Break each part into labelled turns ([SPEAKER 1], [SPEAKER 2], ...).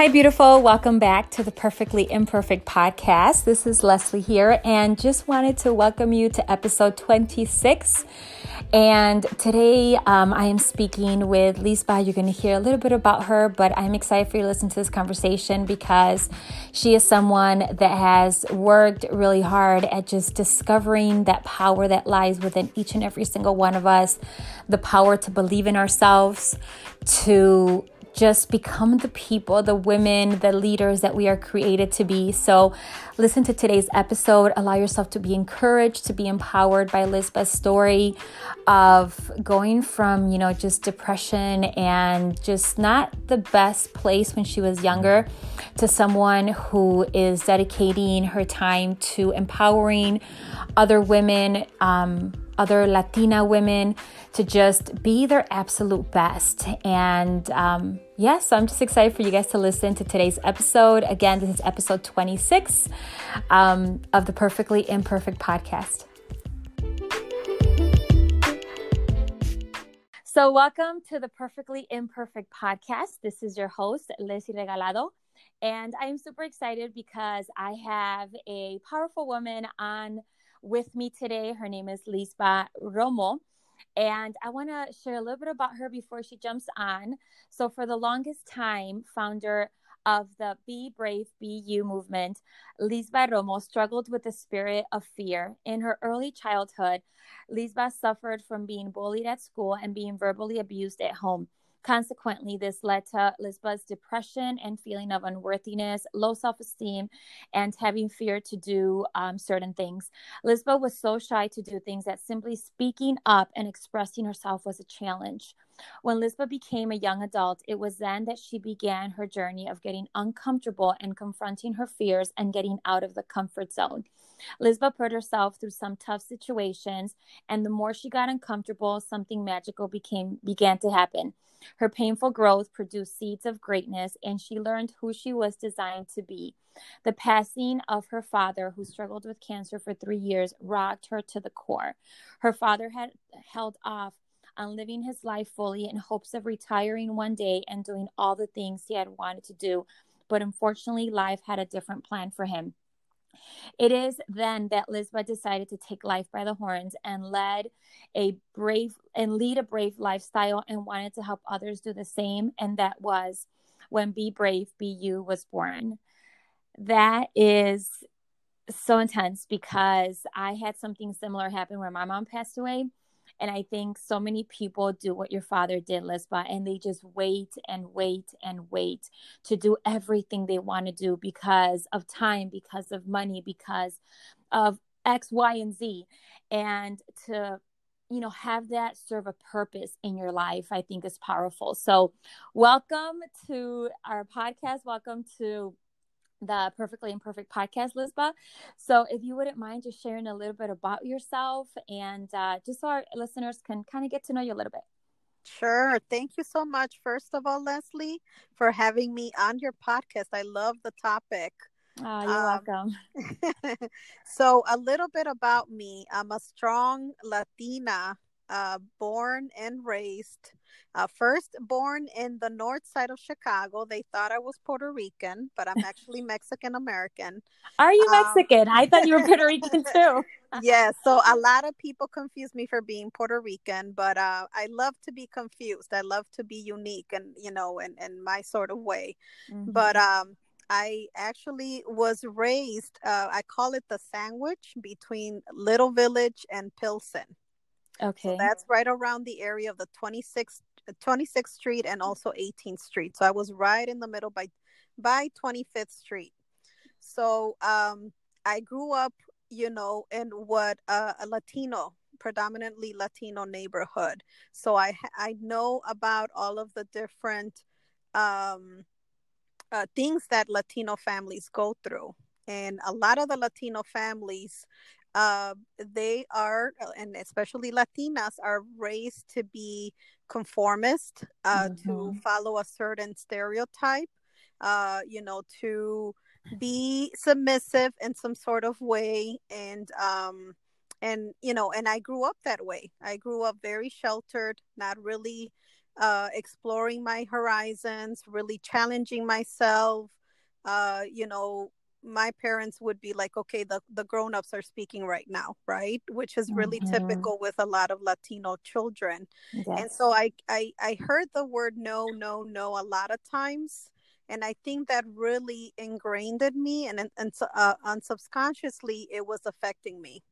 [SPEAKER 1] Hi, beautiful. Welcome back to the Perfectly Imperfect podcast. This is Leslie here, and just wanted to welcome you to episode 26. And today um, I am speaking with Lisba. You're going to hear a little bit about her, but I'm excited for you to listen to this conversation because she is someone that has worked really hard at just discovering that power that lies within each and every single one of us the power to believe in ourselves, to just become the people, the women, the leaders that we are created to be. So, listen to today's episode. Allow yourself to be encouraged, to be empowered by Lisba's story of going from, you know, just depression and just not the best place when she was younger to someone who is dedicating her time to empowering other women. Um, other Latina women to just be their absolute best. And um, yes, yeah, so I'm just excited for you guys to listen to today's episode. Again, this is episode 26 um, of the Perfectly Imperfect podcast. So, welcome to the Perfectly Imperfect podcast. This is your host, Leslie Regalado. And I'm super excited because I have a powerful woman on with me today. Her name is Lisba Romo. And I want to share a little bit about her before she jumps on. So, for the longest time, founder of the Be Brave, Be You movement, Lisba Romo struggled with the spirit of fear. In her early childhood, Lisba suffered from being bullied at school and being verbally abused at home. Consequently, this led to Lisba's depression and feeling of unworthiness, low self esteem, and having fear to do um, certain things. Lisba was so shy to do things that simply speaking up and expressing herself was a challenge. When Lisba became a young adult, it was then that she began her journey of getting uncomfortable and confronting her fears and getting out of the comfort zone. Lisba put herself through some tough situations, and the more she got uncomfortable, something magical became began to happen. Her painful growth produced seeds of greatness, and she learned who she was designed to be. The passing of her father, who struggled with cancer for three years, rocked her to the core. Her father had held off on living his life fully in hopes of retiring one day and doing all the things he had wanted to do. But unfortunately, life had a different plan for him. It is then that Lisba decided to take life by the horns and led a brave and lead a brave lifestyle and wanted to help others do the same. And that was when Be Brave, Be You was born. That is so intense because I had something similar happen where my mom passed away and I think so many people do what your father did, Lisba, and they just wait and wait and wait to do everything they want to do because of time, because of money, because of X, Y, and Z. And to you know have that serve a purpose in your life i think is powerful so welcome to our podcast welcome to the Perfectly Imperfect podcast, Lisba. So, if you wouldn't mind just sharing a little bit about yourself and uh, just so our listeners can kind of get to know you a little bit.
[SPEAKER 2] Sure. Thank you so much, first of all, Leslie, for having me on your podcast. I love the topic.
[SPEAKER 1] Oh, you're um,
[SPEAKER 2] welcome. so, a little bit about me I'm a strong Latina, uh, born and raised uh, first born in the north side of Chicago. They thought I was Puerto Rican, but I'm actually Mexican American.
[SPEAKER 1] Are you um, Mexican? I thought you were Puerto Rican too.
[SPEAKER 2] yeah, so a lot of people confuse me for being Puerto Rican, but uh, I love to be confused. I love to be unique and, you know, in, in my sort of way. Mm-hmm. But um, I actually was raised, uh, I call it the sandwich between Little Village and Pilsen.
[SPEAKER 1] Okay.
[SPEAKER 2] So that's right around the area of the 26th 26th Street and also 18th Street. So I was right in the middle by by 25th Street. So um, I grew up, you know, in what uh, a Latino, predominantly Latino neighborhood. So I I know about all of the different um, uh, things that Latino families go through. And a lot of the Latino families uh, they are, and especially Latinas, are raised to be conformist, uh, mm-hmm. to follow a certain stereotype, uh, you know, to be submissive in some sort of way, and um, and you know, and I grew up that way. I grew up very sheltered, not really uh, exploring my horizons, really challenging myself. Uh, you know, my parents would be like, okay, the, the grown ups are speaking right now, right? Which is really mm-hmm. typical with a lot of Latino children. Yes. And so I, I, I heard the word no, no, no a lot of times. And I think that really ingrained in me, and, and uh, unsubconsciously, it was affecting me.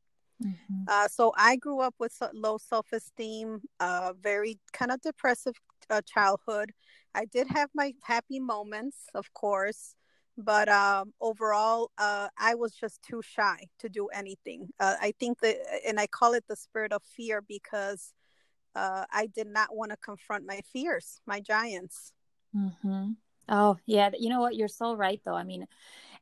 [SPEAKER 2] Mm-hmm. Uh, so I grew up with low self esteem, uh, very kind of depressive uh, childhood. I did have my happy moments, of course, but um, overall, uh, I was just too shy to do anything. Uh, I think that, and I call it the spirit of fear because uh, I did not want to confront my fears, my giants.
[SPEAKER 1] Mm-hmm. Oh, yeah. You know what? You're so right, though. I mean,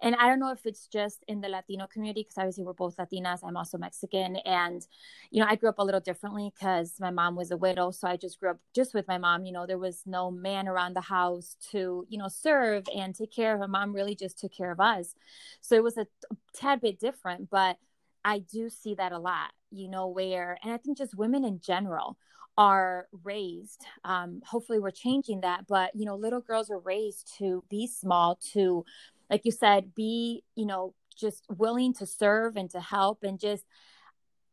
[SPEAKER 1] and I don't know if it's just in the Latino community, because obviously we're both Latinas. I'm also Mexican. And, you know, I grew up a little differently because my mom was a widow. So I just grew up just with my mom. You know, there was no man around the house to, you know, serve and take care of. My mom really just took care of us. So it was a, tad bit different. But I do see that a lot, you know, where, and I think just women in general are raised um, hopefully we're changing that but you know little girls are raised to be small to like you said be you know just willing to serve and to help and just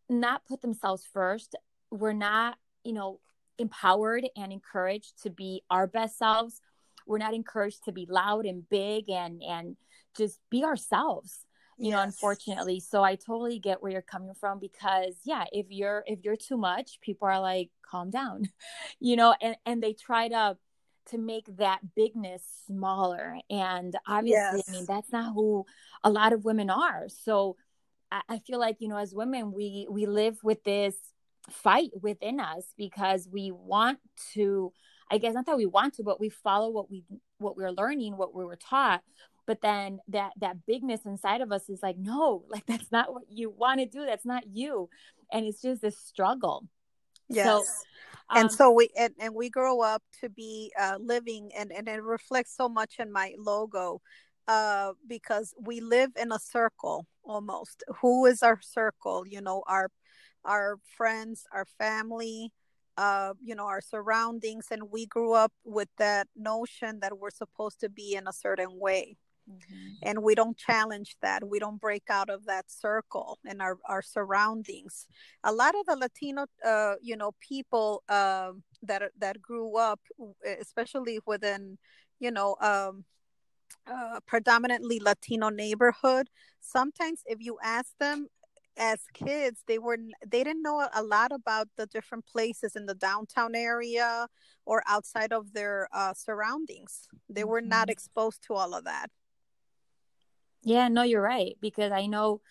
[SPEAKER 1] not put themselves first. We're not you know empowered and encouraged to be our best selves. We're not encouraged to be loud and big and and just be ourselves you yes. know unfortunately. So i totally get where you're coming from because yeah if you're if you're too much people are like calm down you know and and they try to to make that bigness smaller and obviously yes. i mean that's not who a lot of women are. So I, I feel like you know as women we we live with this fight within us because we want to i guess not that we want to but we follow what we what we're learning what we were taught. But then that that bigness inside of us is like no like that's not what you want to do. That's not you. And it's just this struggle
[SPEAKER 2] yes. So, um, and so we and, and we grow up to be uh, living and and it reflects so much in my logo uh because we live in a circle almost. Who is our circle? You know our our friends our family uh, you know, our surroundings, and we grew up with that notion that we're supposed to be in a certain way. Mm-hmm. And we don't challenge that. We don't break out of that circle and our, our surroundings. A lot of the Latino, uh, you know, people uh, that that grew up, especially within, you know, um, uh, predominantly Latino neighborhood. Sometimes, if you ask them as kids, they were they didn't know a lot about the different places in the downtown area or outside of their uh, surroundings. They were not mm-hmm. exposed to all of that.
[SPEAKER 1] Yeah, no, you're right because I know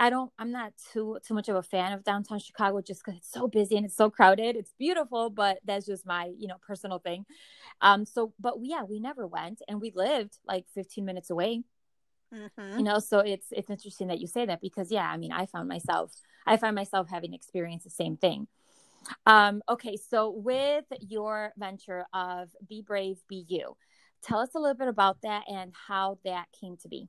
[SPEAKER 1] I don't I'm not too too much of a fan of downtown Chicago just cuz it's so busy and it's so crowded. It's beautiful, but that's just my, you know, personal thing. Um so but yeah, we never went and we lived like 15 minutes away. Mm-hmm. You know, so it's it's interesting that you say that because yeah, I mean, I found myself I find myself having experienced the same thing. Um okay, so with your venture of Be Brave, Be You, tell us a little bit about that and how that came to be.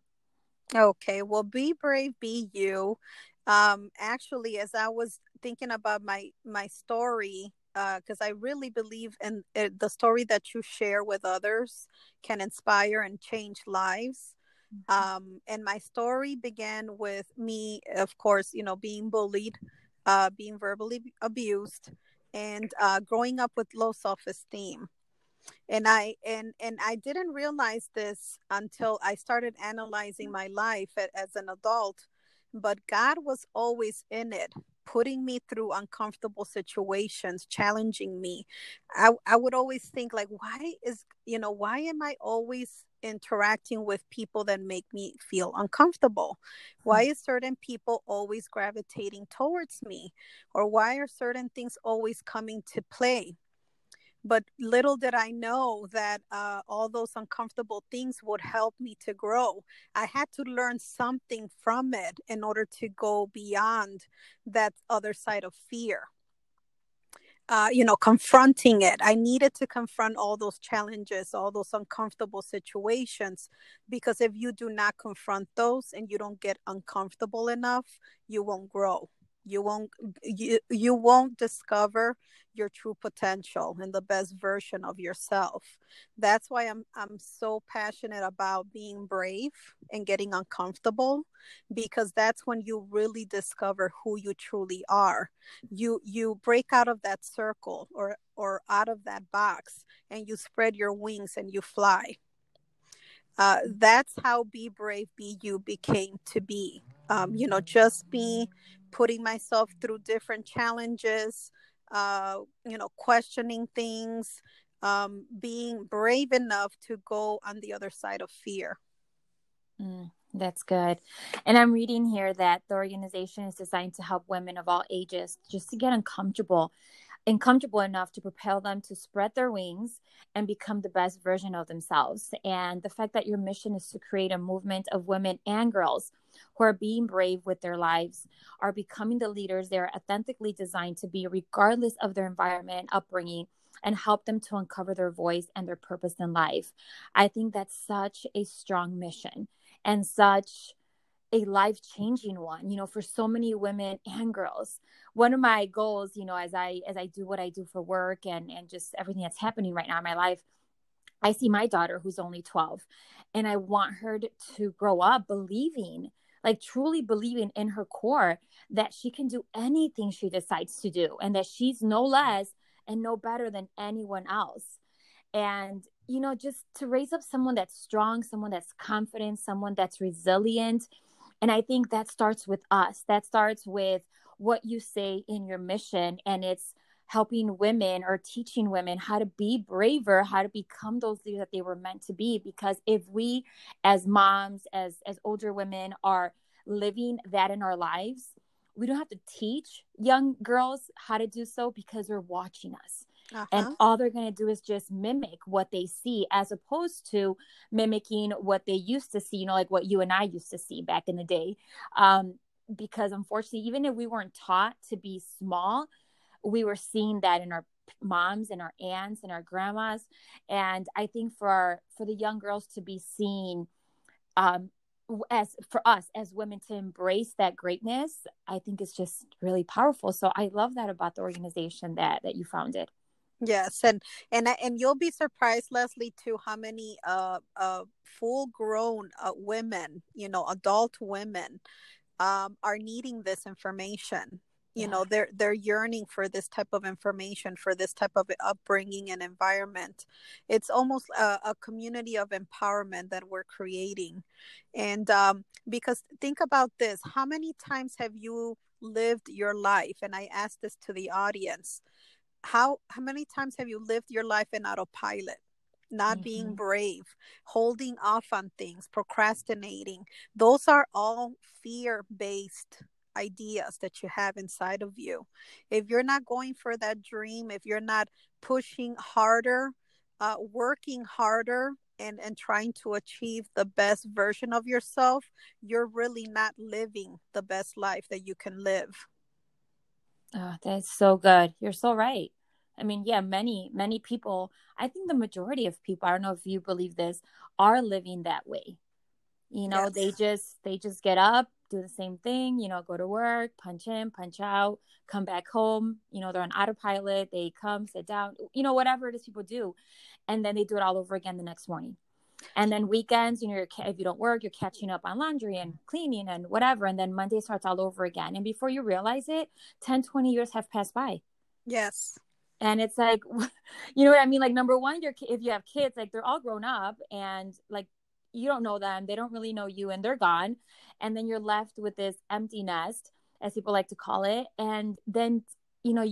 [SPEAKER 2] Okay, well, be brave, be you. Um, actually, as I was thinking about my my story, because uh, I really believe in uh, the story that you share with others can inspire and change lives. Mm-hmm. Um, and my story began with me, of course, you know, being bullied, uh, being verbally abused, and uh, growing up with low self esteem and i and and i didn't realize this until i started analyzing my life as an adult but god was always in it putting me through uncomfortable situations challenging me. I i would always think like why is you know why am i always interacting with people that make me feel uncomfortable? Why mm. is certain people always gravitating towards me? Or why are certain things always coming to play but little did I know that uh, all those uncomfortable things would help me to grow. I had to learn something from it in order to go beyond that other side of fear. Uh, you know, confronting it. I needed to confront all those challenges, all those uncomfortable situations, because if you do not confront those and you don't get uncomfortable enough, you won't grow. You won't you, you won't discover your true potential and the best version of yourself. That's why i'm i'm so passionate about being brave and getting uncomfortable because that's when you really discover who you truly are. You you break out of that circle or or out of that box and you spread your wings and you fly. Uh, that's how be brave be you became to be. Um, you know just me putting myself through different challenges uh, you know questioning things um, being brave enough to go on the other side of fear
[SPEAKER 1] mm, that's good and i'm reading here that the organization is designed to help women of all ages just to get uncomfortable and comfortable enough to propel them to spread their wings and become the best version of themselves. And the fact that your mission is to create a movement of women and girls who are being brave with their lives, are becoming the leaders they are authentically designed to be, regardless of their environment, and upbringing, and help them to uncover their voice and their purpose in life. I think that's such a strong mission and such a life changing one you know for so many women and girls one of my goals you know as i as i do what i do for work and and just everything that's happening right now in my life i see my daughter who's only 12 and i want her to, to grow up believing like truly believing in her core that she can do anything she decides to do and that she's no less and no better than anyone else and you know just to raise up someone that's strong someone that's confident someone that's resilient and I think that starts with us. That starts with what you say in your mission. And it's helping women or teaching women how to be braver, how to become those leaders that they were meant to be. Because if we as moms, as as older women are living that in our lives, we don't have to teach young girls how to do so because they're watching us. Uh-huh. And all they're going to do is just mimic what they see as opposed to mimicking what they used to see, you know, like what you and I used to see back in the day. Um, because unfortunately, even if we weren't taught to be small, we were seeing that in our moms and our aunts and our grandmas. And I think for our, for the young girls to be seen um, as for us as women to embrace that greatness, I think it's just really powerful. So I love that about the organization that that you founded.
[SPEAKER 2] Yes, and and and you'll be surprised, Leslie, too, how many uh uh full grown uh, women, you know, adult women, um, are needing this information. You yeah. know, they're they're yearning for this type of information, for this type of upbringing and environment. It's almost a, a community of empowerment that we're creating, and um, because think about this: how many times have you lived your life? And I ask this to the audience how how many times have you lived your life in autopilot not mm-hmm. being brave holding off on things procrastinating those are all fear based ideas that you have inside of you if you're not going for that dream if you're not pushing harder uh, working harder and and trying to achieve the best version of yourself you're really not living the best life that you can live
[SPEAKER 1] Oh, that's so good. You're so right. I mean, yeah, many, many people, I think the majority of people, I don't know if you believe this, are living that way. You know, yes. they just they just get up, do the same thing, you know, go to work, punch in, punch out, come back home, you know, they're on autopilot, they come, sit down, you know, whatever it is people do. And then they do it all over again the next morning. And then weekends you know if you don't work you're catching up on laundry and cleaning and whatever. And then monday starts all over again. And before you realize it 10 20 years have passed by.
[SPEAKER 2] Yes.
[SPEAKER 1] And it's like you know what i mean? Like number one you're if you have kids like they're all grown up and like you don't know them they don't really know you and they're gone and then you're left with this empty nest as people like to call it and then you know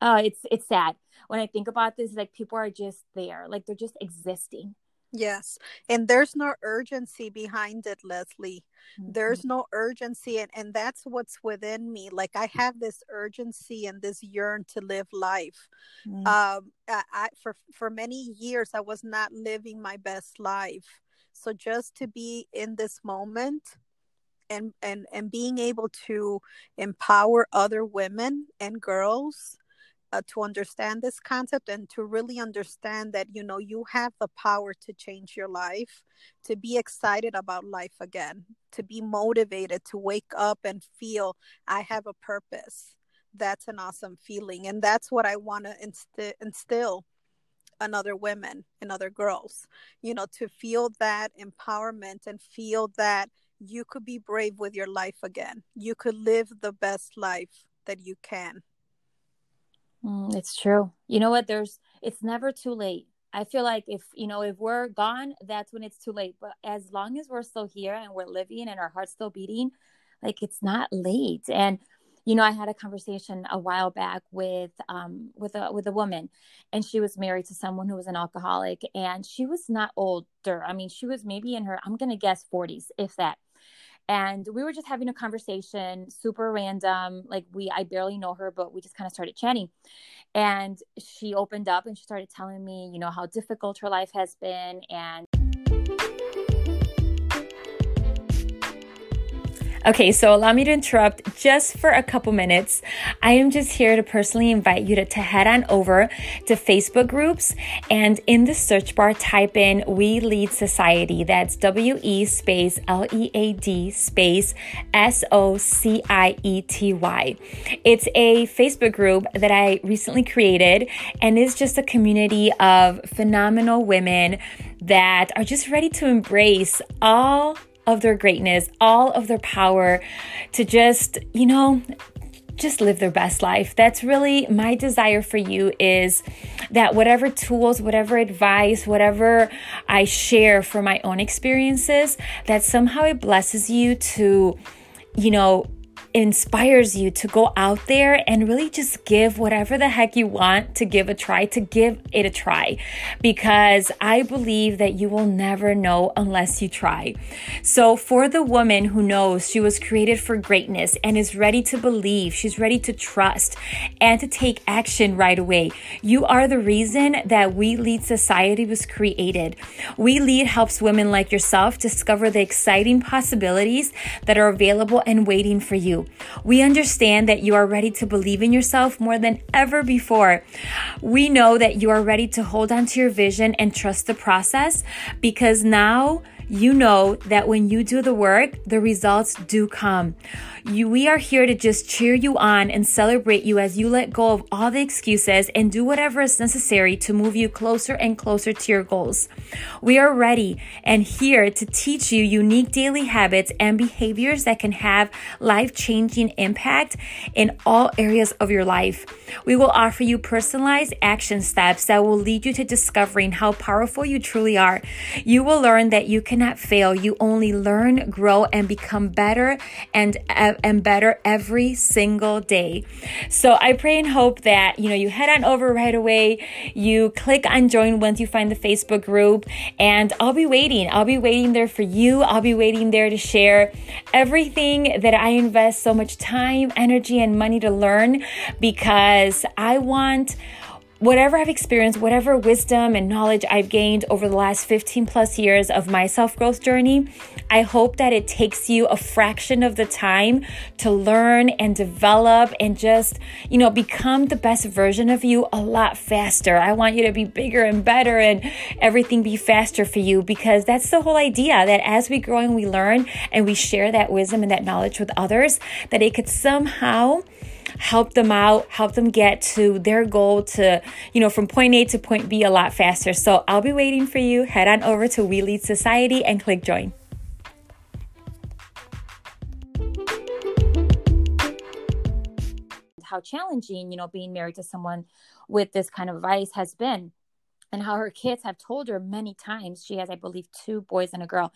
[SPEAKER 1] uh, it's it's sad when i think about this like people are just there like they're just existing
[SPEAKER 2] Yes. And there's no urgency behind it, Leslie. Mm-hmm. There's no urgency. And, and that's what's within me. Like I have this urgency and this yearn to live life. Mm-hmm. Um, I, I, for, for many years, I was not living my best life. So just to be in this moment and, and, and being able to empower other women and girls uh, to understand this concept and to really understand that you know you have the power to change your life to be excited about life again to be motivated to wake up and feel i have a purpose. That's an awesome feeling and that's what i want to inst- instill in other women and other girls you know to feel that empowerment and feel that you could be brave with your life again you could live the best life that you can
[SPEAKER 1] Mm, it's true. You know what? There's, it's never too late. I feel like if, you know, if we're gone, that's when it's too late. But as long as we're still here and we're living and our heart's still beating, like it's not late. And, you know, I had a conversation a while back with um with a with a woman and she was married to someone who was an alcoholic and she was not older. I mean, she was maybe in her I'm to guess 40s if that and we were just having a conversation super random like we i barely know her but we just kind of started chatting and she opened up and she started telling me you know how difficult her life has been and Okay, so allow me to interrupt just for a couple minutes. I am just here to personally invite you to, to head on over to Facebook groups and in the search bar type in We Lead Society. That's W E space L E A D space S O C I E T Y. It's a Facebook group that I recently created and is just a community of phenomenal women that are just ready to embrace all of their greatness, all of their power to just, you know, just live their best life. That's really my desire for you is that whatever tools, whatever advice, whatever I share from my own experiences, that somehow it blesses you to, you know, inspires you to go out there and really just give whatever the heck you want to give a try, to give it a try. Because I believe that you will never know unless you try. So, for the woman who knows she was created for greatness and is ready to believe, she's ready to trust and to take action right away, you are the reason that We Lead Society was created. We Lead helps women like yourself discover the exciting possibilities that are available and waiting for you. We understand that you are ready to believe in yourself more than ever before. We know that you are ready to hold on to your vision and trust the process because now you know that when you do the work, the results do come. You, we are here to just cheer you on and celebrate you as you let go of all the excuses and do whatever is necessary to move you closer and closer to your goals. We are ready and here to teach you unique daily habits and behaviors that can have life changing impact in all areas of your life. We will offer you personalized action steps that will lead you to discovering how powerful you truly are. You will learn that you cannot fail. You only learn, grow, and become better and and better every single day. So I pray and hope that, you know, you head on over right away, you click on join once you find the Facebook group, and I'll be waiting. I'll be waiting there for you. I'll be waiting there to share everything that I invest so much time, energy, and money to learn because I want whatever I've experienced, whatever wisdom and knowledge I've gained over the last 15 plus years of my self growth journey, I hope that it takes you a fraction of the time to learn and develop and just, you know, become the best version of you a lot faster. I want you to be bigger and better and everything be faster for you because that's the whole idea that as we grow and we learn and we share that wisdom and that knowledge with others, that it could somehow help them out, help them get to their goal to, you know, from point A to point B a lot faster. So I'll be waiting for you. Head on over to We Lead Society and click join. How challenging, you know, being married to someone with this kind of vice has been, and how her kids have told her many times. She has, I believe, two boys and a girl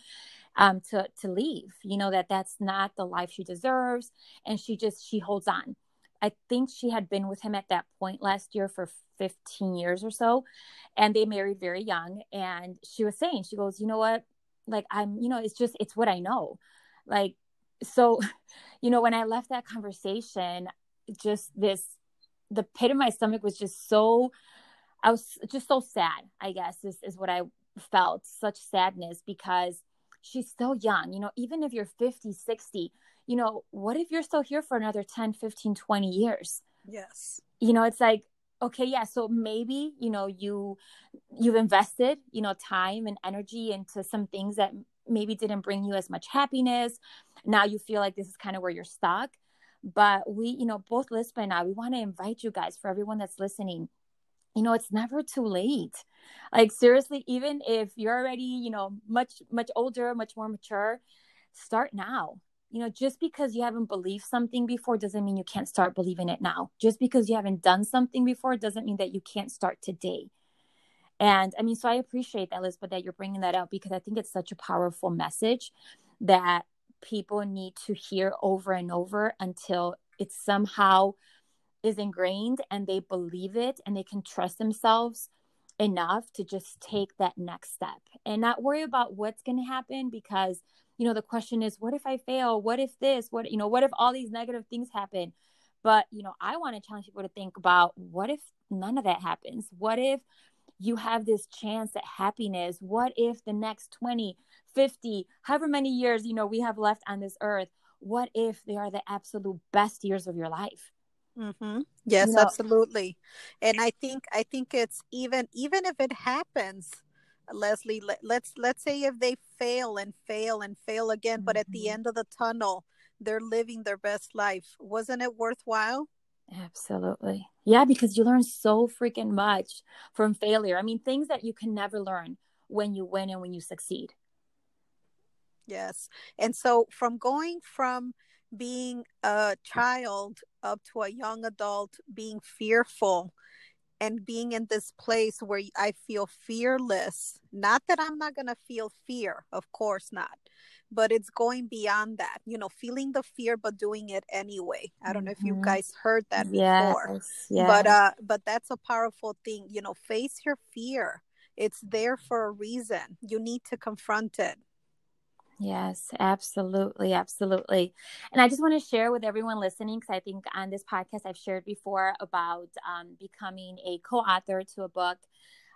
[SPEAKER 1] um, to to leave. You know that that's not the life she deserves, and she just she holds on. I think she had been with him at that point last year for 15 years or so. And they married very young. And she was saying, she goes, you know what? Like, I'm, you know, it's just, it's what I know. Like, so, you know, when I left that conversation, just this, the pit of my stomach was just so, I was just so sad, I guess, is, is what I felt. Such sadness because she's still young. You know, even if you're 50, 60, you know, what if you're still here for another 10, 15, 20 years?
[SPEAKER 2] Yes.
[SPEAKER 1] You know, it's like okay yeah so maybe you know you you've invested you know time and energy into some things that maybe didn't bring you as much happiness. Now you feel like this is kind of where you're stuck. But we you know both Lisba and i we want to invite you guys for everyone that's listening. You know it's never too late. Like seriously even if you're already you know much much older much more mature start now you know just because you haven't believed something before doesn't mean you can't start believing it now. Just because you haven't done something before doesn't mean that you can't start today. And i mean so i appreciate that elizabeth that you're bringing that out because i think it's such a powerful message that people need to hear over and over until it somehow is ingrained and they believe it and they can trust themselves enough to just take that next step and not worry about what's going to happen because you know the question is what if i fail? What if this? What you know what if all these negative things happen? But you know i want to challenge people to think about what if none of that happens? What if you have this chance at happiness? What if the next 20 50 however many years you know we have left on this earth what if they are the absolute best years of your life?
[SPEAKER 2] Mm-hmm. Yes, you know, absolutely. And I think I think it's even even if it happens, Leslie. Let, let's let's say if they fail and fail and fail again, mm-hmm. but at the mm-hmm. end of the tunnel, they're living their best life. Wasn't it worthwhile?
[SPEAKER 1] Absolutely. Yeah, because you learn so freaking much from failure. I mean, things that you can never learn when you win and when you succeed.
[SPEAKER 2] Yes. And so from going from being a child up to a young adult being fearful and being in this place where I feel fearless. Not that I'm not going to feel fear, of course not, but it's going beyond that, you know, feeling the fear but doing it anyway. I don't know if you mm-hmm. guys heard that before. Yes, But uh but that's a powerful thing, you know, face your fear. It's there for a reason. You need to confront it.
[SPEAKER 1] Yes, absolutely. Absolutely. And I just want to share with everyone listening, because I think on this podcast I've shared before about um, becoming a co author to a book.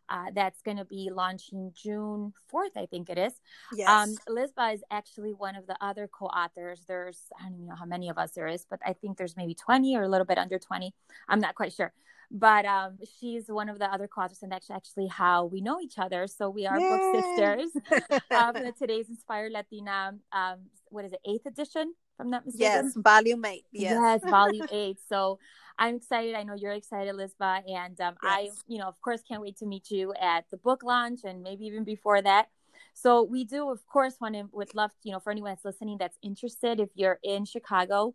[SPEAKER 1] Uh, that's going to be launching June 4th, I think it is. Um, yes. Um, Lisba is actually one of the other co authors. There's, I don't even know how many of us there is, but I think there's maybe 20 or a little bit under 20. I'm not quite sure but um, she's one of the other co-authors, and that's actually how we know each other. So we are Yay! book sisters of the Today's Inspired Latina. Um, what is it, eighth edition? If I'm not mistaken.
[SPEAKER 2] Yes, volume eight.
[SPEAKER 1] Yes, yes volume eight. So I'm excited. I know you're excited, Lisba, and um, yes. I, you know, of course, can't wait to meet you at the book launch, and maybe even before that. So we do, of course, want to would love, you know, for anyone that's listening that's interested, if you're in Chicago,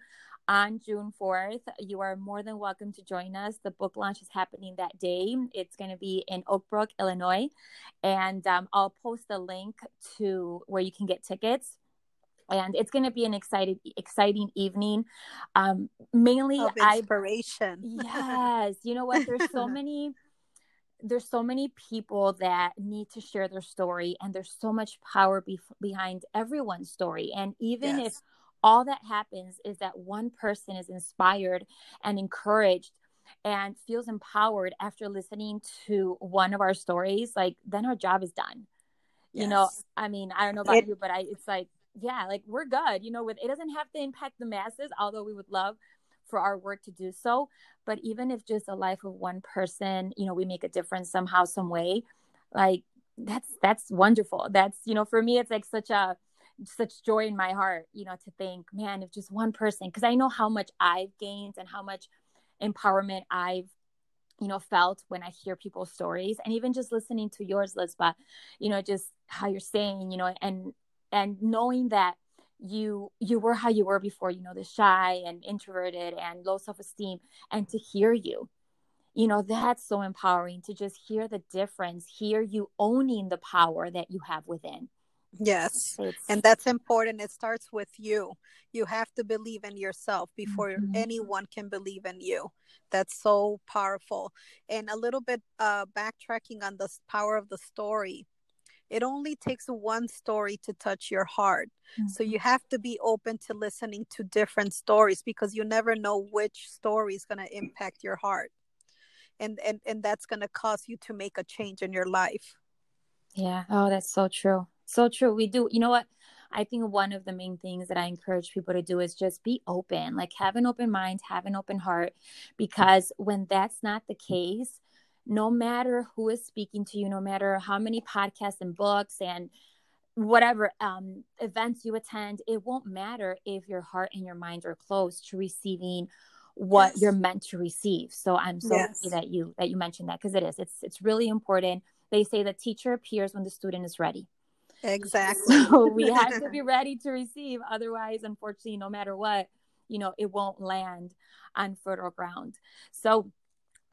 [SPEAKER 1] on June 4th. You are more than welcome to join us. The book launch is happening that day. It's going to be in Oak Brook, Illinois. And um, I'll post a link to where you can get tickets. And it's going to be an excited, exciting evening. Um, mainly,
[SPEAKER 2] of inspiration.
[SPEAKER 1] I, yes, you know what? There's so many there's so many people that need to share their story and there's so much power be- behind everyone's story and even yes. if all that happens is that one person is inspired and encouraged and feels empowered after listening to one of our stories like then our job is done yes. you know i mean i don't know about it, you but i it's like yeah like we're good you know with it doesn't have to impact the masses although we would love for our work to do so but even if just a life of one person you know we make a difference somehow some way like that's that's wonderful. That's you know for me it's like such a such joy in my heart, you know, to think, man, if just one person, because I know how much I've gained and how much empowerment I've, you know, felt when I hear people's stories, and even just listening to yours, Lisba, you know, just how you're saying, you know, and and knowing that you you were how you were before, you know, the shy and introverted and low self esteem, and to hear you, you know that's so empowering to just hear the difference hear you owning the power that you have within
[SPEAKER 2] Yes. It's... And that's important. It starts with you. You have to believe in yourself before mm-hmm. anyone can believe in you. That's so powerful. And a little bit uh, backtracking on the power of the story. It only takes one story to touch your heart. Mm-hmm. So you have to be open to listening to different stories because you never know which story is going to impact your heart. And, and and that's going to cause you to make a change in your life.
[SPEAKER 1] Yeah. Oh, that's so true so true we do you know what I think one of the main things that I encourage people to do is just be open, like have an open mind, have an open heart, because when that's not the case, no matter who is speaking to you, no matter how many podcasts and books and whatever um, events you attend, it won't matter if your heart and your mind are closed to receiving what yes. you're meant to receive. So I'm so yes. happy that you that you mentioned that because it is. It's it's really important. They say the teacher appears when the student is ready.
[SPEAKER 2] Exactly.
[SPEAKER 1] So we have to be ready to receive. Otherwise, unfortunately, no matter what, you know, it won't land on fertile ground. So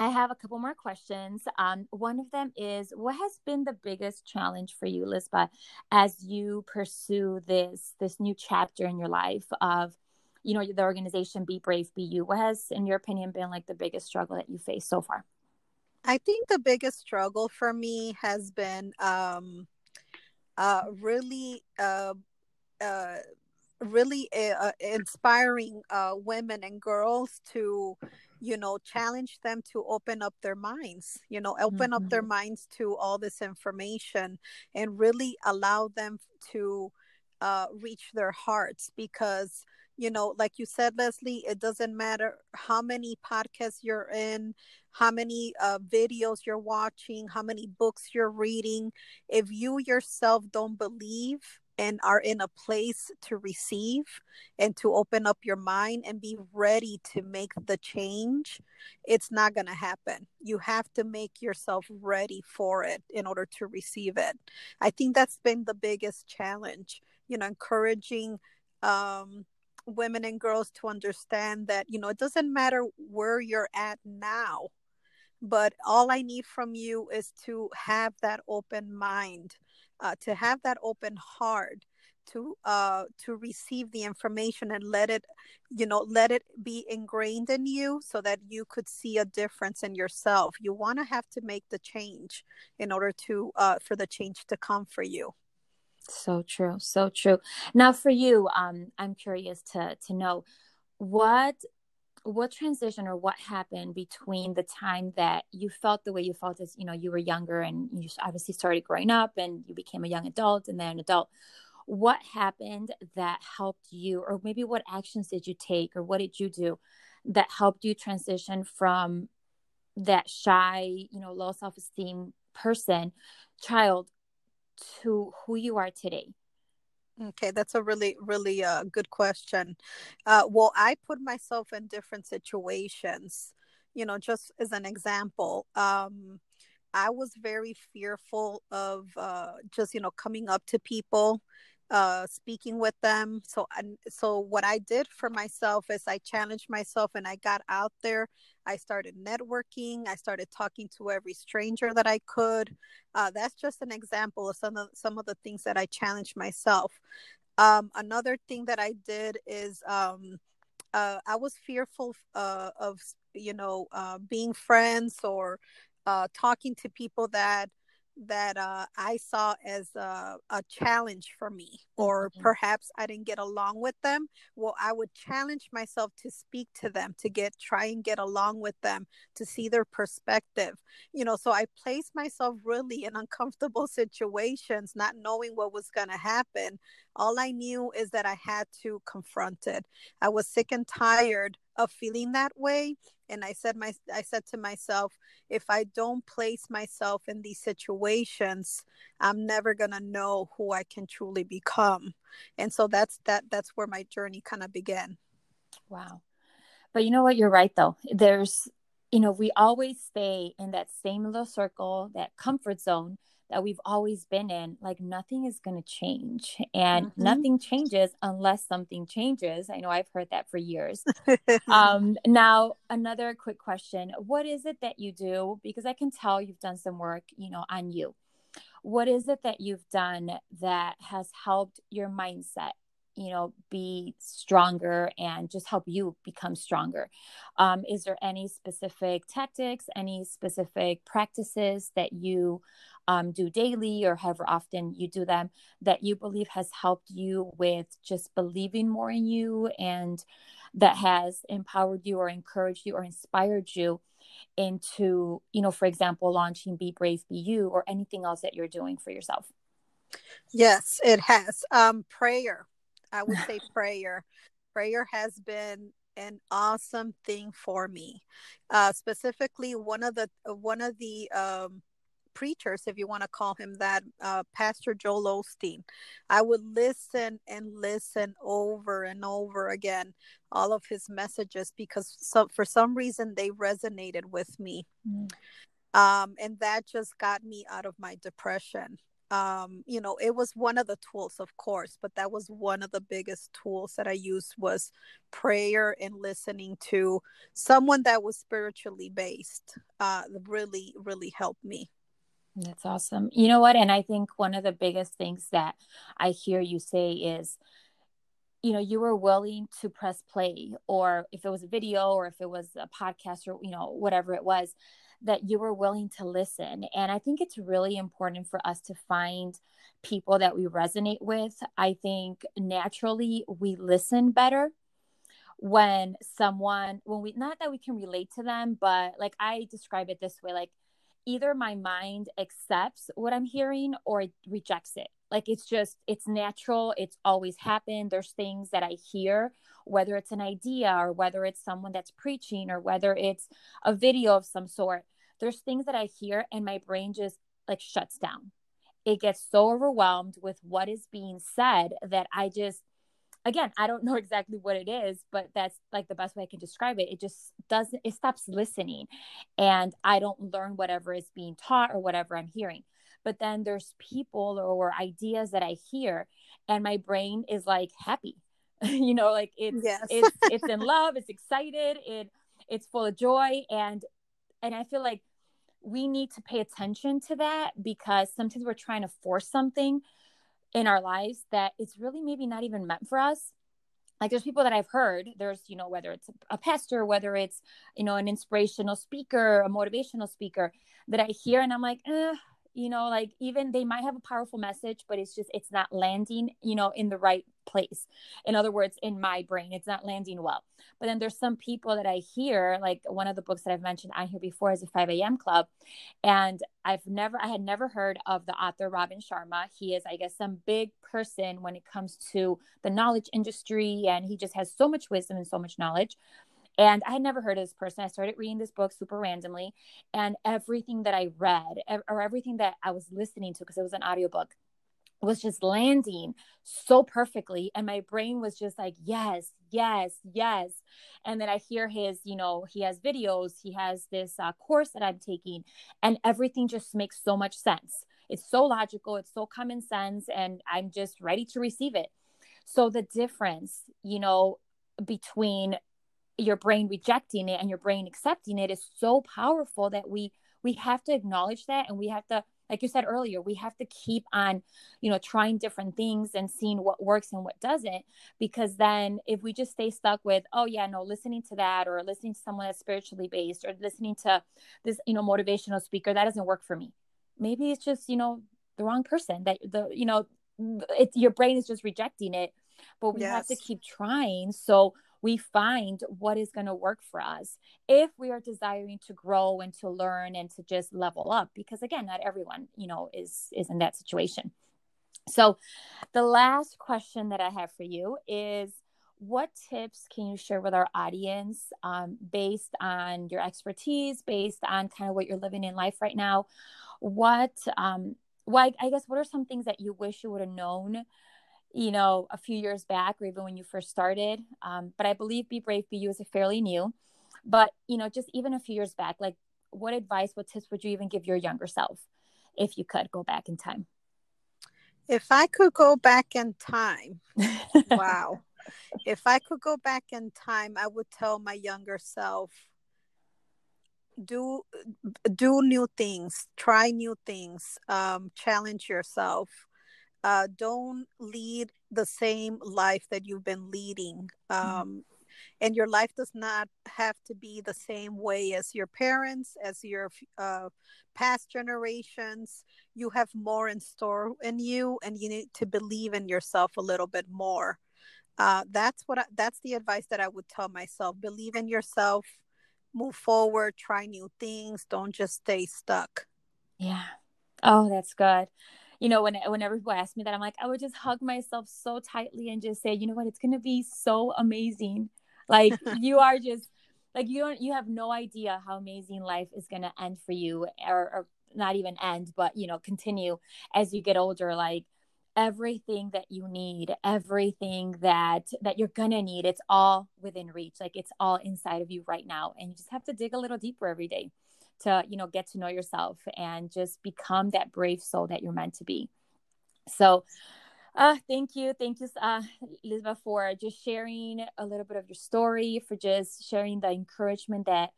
[SPEAKER 1] I have a couple more questions. Um, one of them is what has been the biggest challenge for you, Lisbeth, as you pursue this this new chapter in your life of, you know, the organization Be Brave, Be You? What has, in your opinion, been like the biggest struggle that you faced so far?
[SPEAKER 2] I think the biggest struggle for me has been um, uh, really uh, uh, really uh, inspiring uh, women and girls to you know challenge them to open up their minds you know open mm-hmm. up their mm-hmm. minds to all this information and really allow them to uh, reach their hearts because you know like you said leslie it doesn't matter how many podcasts you're in how many uh, videos you're watching how many books you're reading if you yourself don't believe and are in a place to receive and to open up your mind and be ready to make the change, it's not going to happen. You have to make yourself ready for it in order to receive it. I think that's been the biggest challenge, you know, encouraging um, women and girls to understand that, you know, it doesn't matter where you're at now, but all I need from you is to have that open mind uh, to have that open heart to uh to receive the information and let it you know let it be ingrained in you so that you could see a difference in yourself. You want to have to make the change in order to uh for the change to come for you.
[SPEAKER 1] So true so true. Now for you um i'm curious to to know what what transition or what happened between the time that you felt the way you felt as you know you were younger and you obviously started growing up and you became a young adult and then an adult. What happened that helped you or maybe what actions did you take or what did you do that helped you transition from that shy you know low self-esteem person child to who you are today
[SPEAKER 2] Okay, that's a really, really uh, good question. Uh, well, I put myself in different situations. You know, just as an example, um, I was very fearful of uh, just you know coming up to people uh, speaking with them. So, and so what I did for myself is I challenged myself and I got out there. I started networking. I started talking to every stranger that I could. Uh, that's just an example of some of some of the things that I challenged myself. Um, another thing that I did is um, uh, I was fearful uh, of you know uh, being friends or uh, talking to people that that uh, I saw as a, a, challenge for me, or mm-hmm. perhaps I didn't get along with them. Well, I would challenge myself to speak to them, to get try and get along with them, to see their perspective. You know, so I placed myself really in uncomfortable situations, not knowing what was going to happen. All I knew is that I had to confront it. I was sick and tired of feeling that way and i said my i said to myself if i don't place myself in these situations i'm never going to know who i can truly become. And so that's that that's where my journey kind of began.
[SPEAKER 1] Wow. But you know what? You're right though. There's you know we always stay in that same little circle that comfort zone that we've always been in, like nothing is going to change. And mm-hmm. nothing changes unless something changes. I know I've heard that for years. um, now, another quick question What is it that you do? Because I can tell you've done some work, you know, on you. What is it that you've done that has helped your mindset you know be stronger and just help you become stronger um, is there any specific tactics any specific practices that you um, do daily or however often you do them that you believe has helped you with just believing more in you and that has empowered you or encouraged you or inspired you into you know for example launching be brave be you or anything else that you're doing for yourself
[SPEAKER 2] Yes, it has. Um, prayer. I would say prayer. Prayer has been an awesome thing for me. Uh, specifically, one of the one of the um, preachers, if you want to call him that, uh, Pastor Joel Osteen. I would listen and listen over and over again all of his messages because so, for some reason they resonated with me. Mm. Um, and that just got me out of my depression um you know it was one of the tools of course but that was one of the biggest tools that i used was prayer and listening to someone that was spiritually based uh really really helped me
[SPEAKER 1] that's awesome you know what and i think one of the biggest things that i hear you say is you know you were willing to press play or if it was a video or if it was a podcast or you know whatever it was that you were willing to listen. And I think it's really important for us to find people that we resonate with. I think naturally we listen better when someone, when we, not that we can relate to them, but like I describe it this way like either my mind accepts what I'm hearing or it rejects it. Like it's just, it's natural. It's always happened. There's things that I hear whether it's an idea or whether it's someone that's preaching or whether it's a video of some sort there's things that i hear and my brain just like shuts down it gets so overwhelmed with what is being said that i just again i don't know exactly what it is but that's like the best way i can describe it. It just doesn't it stops listening. And i don't learn whatever is being taught or whatever i'm hearing. But then there's people or ideas that i hear and my brain is like happy. You know like it's yes. it's it's in love it's excited it it's full of joy. And and i feel like we need to pay attention to that because sometimes we're trying to force something in our lives that it's really maybe not even meant for us. Like there's people that i've heard there's you know whether it's a pastor whether it's you know an inspirational speaker a motivational speaker that i hear and i'm like eh, you know like even they might have a powerful message but it's just it's not landing you know in the right place. In other words in my brain it's not landing well. But then there's some people that i hear like one of the books that i've mentioned on here before is a 5 a.m club. And i've never i had never heard of the author robin sharma. He is i guess some big person when it comes to the knowledge industry and he just has so much wisdom and so much knowledge. And I had never heard of this person. I started reading this book super randomly, and everything that I read or everything that I was listening to, because it was an audiobook, was just landing so perfectly. And my brain was just like, yes, yes, yes. And then I hear his, you know, he has videos, he has this uh, course that I'm taking, and everything just makes so much sense. It's so logical, it's so common sense, and I'm just ready to receive it. So the difference, you know, between your brain rejecting it and your brain accepting it is so powerful that we we have to acknowledge that and we have to like you said earlier we have to keep on you know trying different things and seeing what works and what doesn't because then if we just stay stuck with oh yeah no listening to that or listening to someone that's spiritually based or listening to this you know motivational speaker that doesn't work for me maybe it's just you know the wrong person that the you know it, your brain is just rejecting it but we yes. have to keep trying so we find what is going to work for us if we are desiring to grow and to learn and to just level up because again not everyone you know is is in that situation. So the last question that i have for you is what tips can you share with our audience um, based on your expertise based on kind of what you're living in life right now? What um, well, I guess what are some things that you wish you would have known you know, a few years back or even when you first started. Um, but I believe Be Brave, Be You is a fairly new. But, you know, just even a few years back, like what advice, what tips would you even give your younger self if you could go back in time?
[SPEAKER 2] If I could go back in time, wow. If I could go back in time, I would tell my younger self do do new things try new things um, challenge yourself uh, don't lead the same life that you've been leading. Mm-hmm. Um, mm-hmm. And your life does not have to be the same way as your parents, as your uh, past generations. You have more in store in you, and you need to believe in yourself a little bit more. Uh, that's what I, that's the advice that I would tell myself. Believe in yourself, move forward, try new things. Don't just stay stuck.
[SPEAKER 1] Yeah. Oh, that's good you know, when whenever people ask me that, I'm like, I would just hug myself so tightly and just say, you know what, it's gonna be so amazing. Like you are just like you don't you have no idea how amazing life is gonna end for you or, or not even end, but you know, continue as you get older. Like everything that you need everything that that you're gonna need it's all within reach like it's all inside of you right now and you just have to dig a little deeper every day to you know get to know yourself and just become that brave soul that you're meant to be. So uh thank you. Thank you uh for just sharing a little bit of your story for just sharing the encouragement that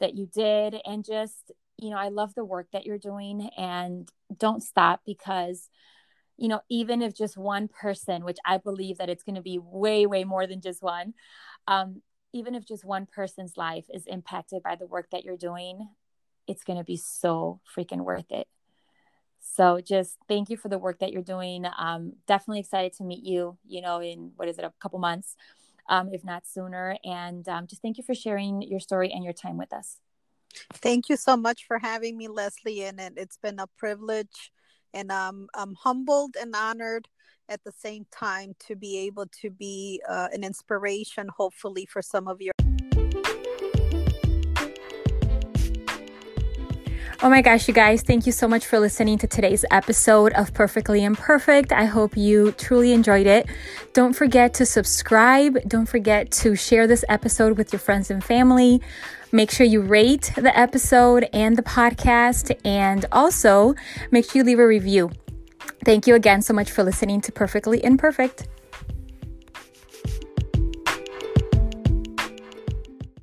[SPEAKER 1] that you did. And just you know I love the work that you're doing and don't stop because you know even if just one person which I believe that it's going to be way way more than just one um even if just one person's life is impacted by the work that you're doing it's going to be so freaking worth it. So just thank you for the work that you're doing. Um, definitely excited to meet you, you know, in what is it, a couple months, um, if not sooner. And um, just thank you for sharing your story and your time with us.
[SPEAKER 2] Thank you so much for having me, Leslie. And it's been a privilege. And um, I'm humbled and honored at the same time to be able to be uh, an inspiration, hopefully, for some of your.
[SPEAKER 1] Oh my gosh, you guys, thank you so much for listening to today's episode of Perfectly Imperfect. I hope you truly enjoyed it. Don't forget to subscribe. Don't forget to share this episode with your friends and family. Make sure you rate the episode and the podcast, and also make sure you leave a review. Thank you again so much for listening to Perfectly Imperfect.